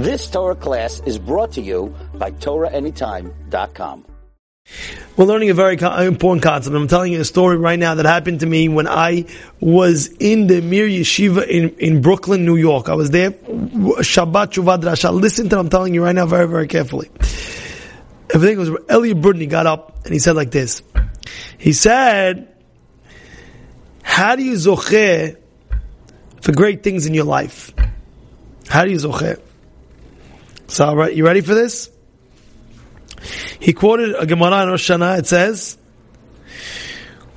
This Torah class is brought to you by TorahAnytime.com. We're learning a very important concept. I'm telling you a story right now that happened to me when I was in the Mir Yeshiva in, in Brooklyn, New York. I was there, Shabbat Shuva drasha. Listen to what I'm telling you right now very, very carefully. Everything was, Elliot he got up and he said like this. He said, how do you zocher for great things in your life? How do you zocher? So, all right, you ready for this? He quoted a Gemara in Rosh Hashanah. It says,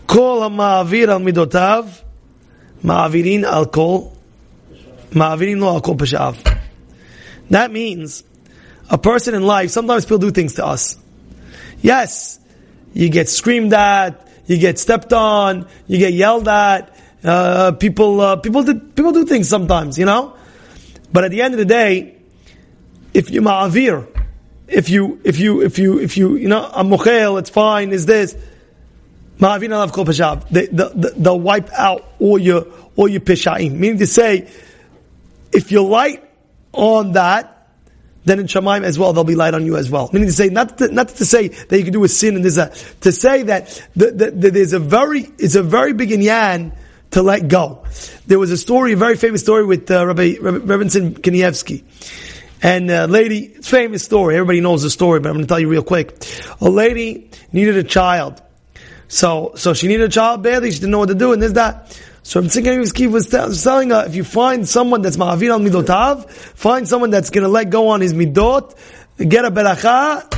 "Kol ha'ma'avir al midotav, ma'avirin al kol, ma'avirin lo al kol peshav." That means a person in life. Sometimes people do things to us. Yes, you get screamed at, you get stepped on, you get yelled at. Uh, people, uh, people do, people do things sometimes, you know. But at the end of the day, if you ma'avir, if you, if you, if you, if you, you know, I'm mochel, it's fine, is this, ma'avir alav kol peshav. They, they, they'll wipe out all your, all your peshaim. Meaning to say, if you're light on that, then in Shemaim as well, they'll be light on you as well. Meaning to say, not to, not to say that you can do a sin and there's a, to say that, that, that, that there's a very, it's a very big inyan to let go. There was a story, a very famous story with uh, Rabbi, Rabbi Rebbetzin Kanievsky. And a lady, famous story, everybody knows the story, but I'm going to tell you real quick. A lady needed a child. So, so she needed a child badly, she didn't know what to do, and there's that. So I'm thinking was telling her, if you find someone that's ma'avir al midotav, find someone that's going to let go on his midot, get a beracha,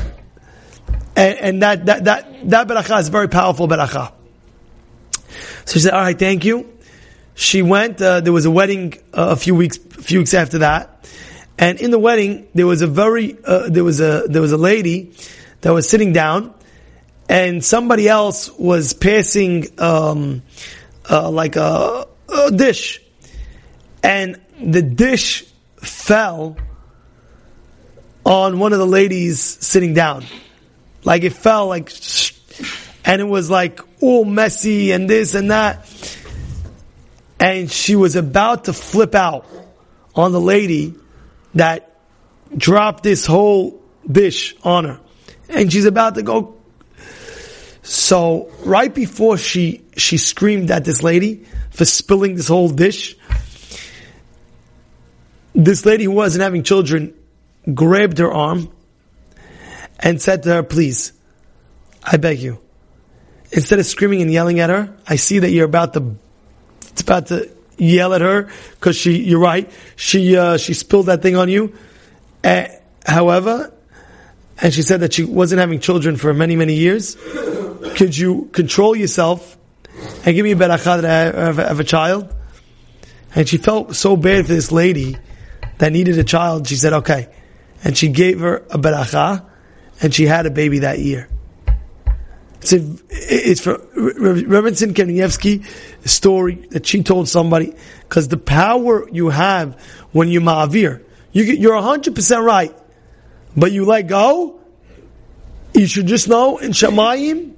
and, and that, that, that, that beracha is very powerful beracha. So she said, all right, thank you. She went, uh, there was a wedding uh, a few weeks, a few weeks after that. And in the wedding, there was a very, uh, there was a, there was a lady that was sitting down and somebody else was passing, um, uh, like a, a dish. And the dish fell on one of the ladies sitting down. Like it fell like, and it was like all messy and this and that. And she was about to flip out on the lady that dropped this whole dish on her. And she's about to go. So right before she, she screamed at this lady for spilling this whole dish, this lady who wasn't having children grabbed her arm and said to her, please, I beg you, instead of screaming and yelling at her, I see that you're about to, it's about to yell at her because she, you're right, she, uh, she spilled that thing on you. Uh, however, and she said that she wasn't having children for many, many years. Could you control yourself and give me a beracha that I have, have a child? And she felt so bad for this lady that needed a child. She said, okay. And she gave her a beracha and she had a baby that year. It's, a, it's for Rebbetzin Kanievsky story that she told somebody because the power you have when you ma'avir, you hundred percent right, but you let go. You should just know in Shemayim,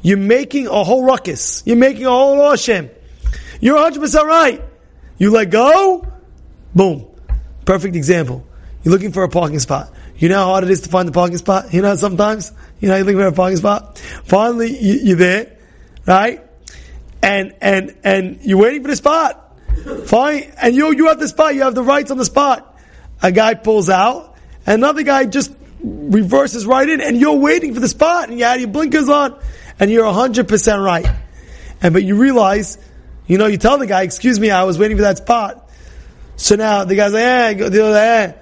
you're making a whole ruckus. You're making a whole Hashem. You're hundred percent right. You let go, boom. Perfect example. You're looking for a parking spot. You know how hard it is to find the parking spot? You know sometimes? You know, you're looking for a parking spot. Finally, you, are there, right? And, and, and you're waiting for the spot. Fine. And you, you have the spot. You have the rights on the spot. A guy pulls out. Another guy just reverses right in and you're waiting for the spot and you have your blinkers on and you're 100% right. And, but you realize, you know, you tell the guy, excuse me, I was waiting for that spot. So now the guy's like, eh, the other, eh.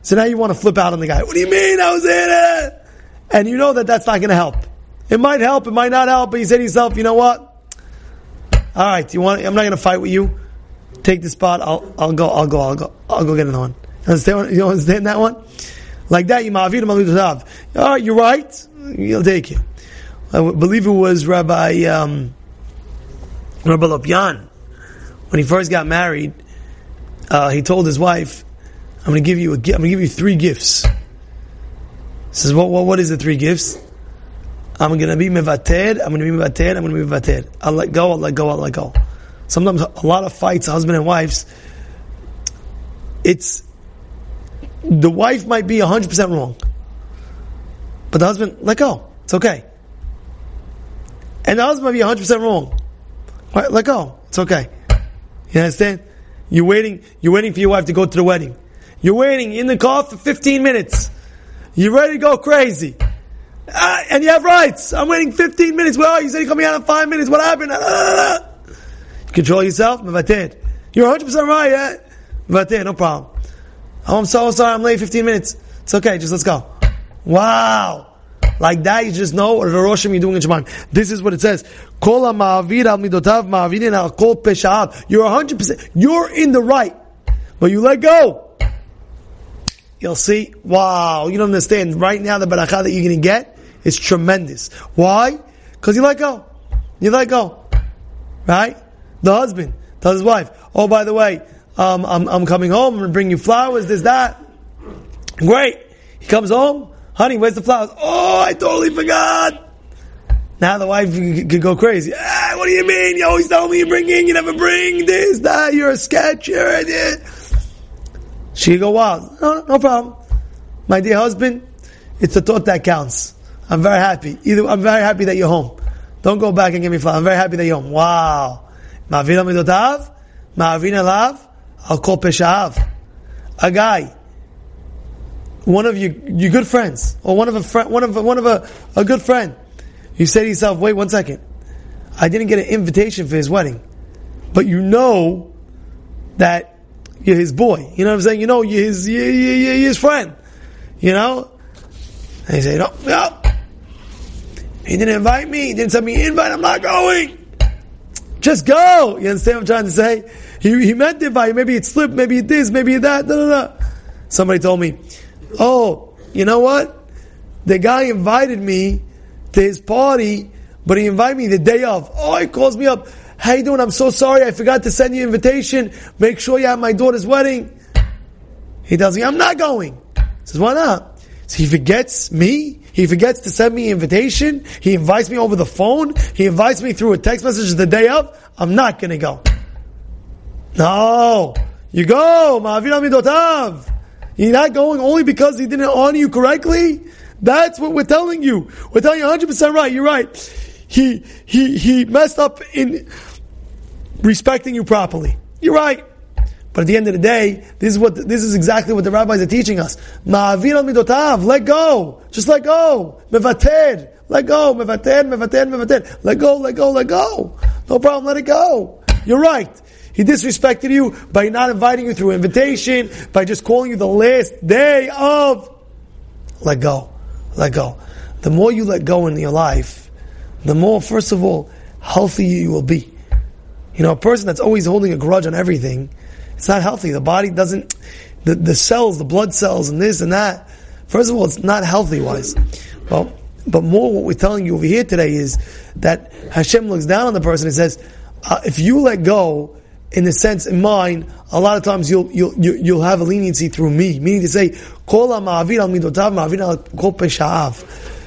So now you want to flip out on the guy. What do you mean I was in it? And you know that that's not going to help. It might help, it might not help, but you say to yourself, you know what? All right, you want? I'm not going to fight with you. Take the spot. I'll, I'll go. I'll go. I'll go. I'll go get another one. Understand? You understand that one? Like that, you ma'avir malutav. All right, you're right. He'll take you. I believe it was Rabbi um, Rabbi Lopian when he first got married. Uh, he told his wife, I'm going to give you a, I'm going to give you three gifts. Says, what, what, what is the three gifts? I'm going to be mevater, I'm going to be mevater, I'm going to be mevater. I'll let go, I'll let go, I'll let go. Sometimes a lot of fights, husband and wives, it's, the wife might be 100% wrong. But the husband, let go. It's okay. And the husband might be 100% wrong. Right, let go. It's okay. You understand? You're waiting, you're waiting for your wife to go to the wedding. You're waiting in the car for 15 minutes. You're ready to go crazy. Uh, and you have rights. I'm waiting 15 minutes. Well, you said you're coming out in five minutes. What happened? Uh, control yourself. You're 100% right, yeah? no problem. Oh, I'm so sorry. I'm late 15 minutes. It's okay. Just let's go. Wow. Like that, you just know what Roshim you're doing in Shemaim. This is what it says. Al midotav al kol. You're 100%, you're in the right. But you let go. You'll see, wow, you don't understand. Right now, the beracha that you're going to get is tremendous. Why? Because you let go. You let go. Right? The husband tells his wife, oh, by the way, um, I'm, I'm coming home, I'm going to bring you flowers, this, that. Great. He comes home, honey, where's the flowers? Oh, I totally forgot. Now the wife could go crazy. Ah, what do you mean? You always tell me you bring in, you never bring this, that, you're a sketch, you're a... She go wild. No, no problem. My dear husband, it's the thought that counts. I'm very happy. Either I'm very happy that you're home. Don't go back and give me flowers. I'm very happy that you're home. Wow. Ma'avina midotav, ma'avina lav, I'll call peshav. A guy, one of you, your good friends, or one of a friend, one of a, one of a, a good friend. You say to yourself, wait one second. I didn't get an invitation for his wedding. But you know that you're his boy. You know what I'm saying? You know, you're his, you're, you're, his friend. You know? And he said, oh, no, no. He didn't invite me. He didn't send me invite. I'm not going. Just go. You understand what I'm trying to say? He, he meant to invite. Maybe it slipped. Maybe it this. Maybe it that. No, no, no. Somebody told me, oh, you know what? The guy invited me to his party, but he invited me the day of. Oh, he calls me up. How you doing? I'm so sorry. I forgot to send you an invitation. Make sure you have my daughter's wedding. He tells me, I'm not going. He says, why not? So he forgets me. He forgets to send me an invitation. He invites me over the phone. He invites me through a text message the day of. I'm not going to go. No. You go. Ma'avir midotav. You're not going only because he didn't honor you correctly. That's what we're telling you. We're telling you 100% right. You're right. He, he, he messed up in respecting you properly. You're right. But at the end of the day, this is what this is exactly what the rabbis are teaching us. Ma'avir al midotav, let go. Just let go. Mevater, let go. Mevater, mevater, mevater. Let go, let go, let go. No problem, let it go. You're right. He disrespected you by not inviting you through invitation, by just calling you the last day of. Let go. Let go. The more you let go in your life, the more, first of all, healthy you will be. You know, a person that's always holding a grudge on everything, it's not healthy. The body doesn't, the, the cells, the blood cells and this and that, first of all, it's not healthy wise. Well, but more what we're telling you over here today is that Hashem looks down on the person and says, uh, if you let go, in the sense in mind, a lot of times you'll you'll you'll have a leniency through me, meaning to say.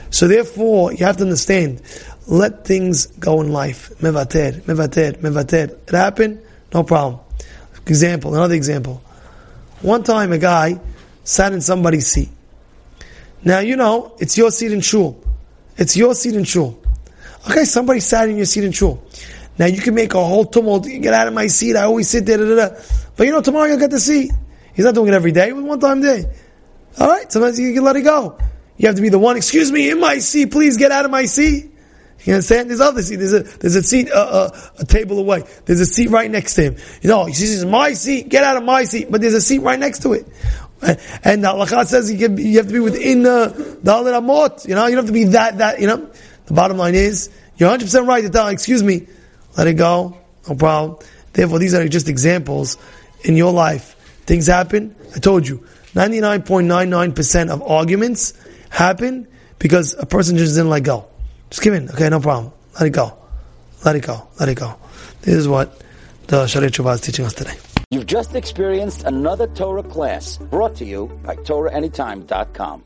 So therefore, you have to understand let things go in life. Mevater, mevater, mevater. It happened, no problem. Example, another example. One time a guy sat in somebody's seat. Now you know, it's your seat in shul. It's your seat in shul. Okay, somebody sat in your seat in shul. Now you can make a whole tumult. Get out of my seat. I always sit there. Da, da, da. But you know, tomorrow you'll get the seat. He's not doing it every day. It one time day. All right. Sometimes you can let it go. You have to be the one. Excuse me, in my seat. Please get out of my seat. You understand? There's other seat. There's a there's a seat uh, uh, a table away. There's a seat right next to him. You know, he says, "My seat. Get out of my seat." But there's a seat right next to it. And the Allah says you, can, you have to be within uh, the Alir Amot. You know, you don't have to be that that. You know, the bottom line is you're 100 percent right tell. Excuse me, let it go. No problem. Therefore, these are just examples in your life. Things happen. I told you, 99.99% of arguments happen because a person just didn't let go. Just give in. Okay, no problem. Let it go. Let it go. Let it go. This is what the Shaarei Tshuva is teaching us today. You've just experienced another Torah class brought to you by TorahAnytime.com.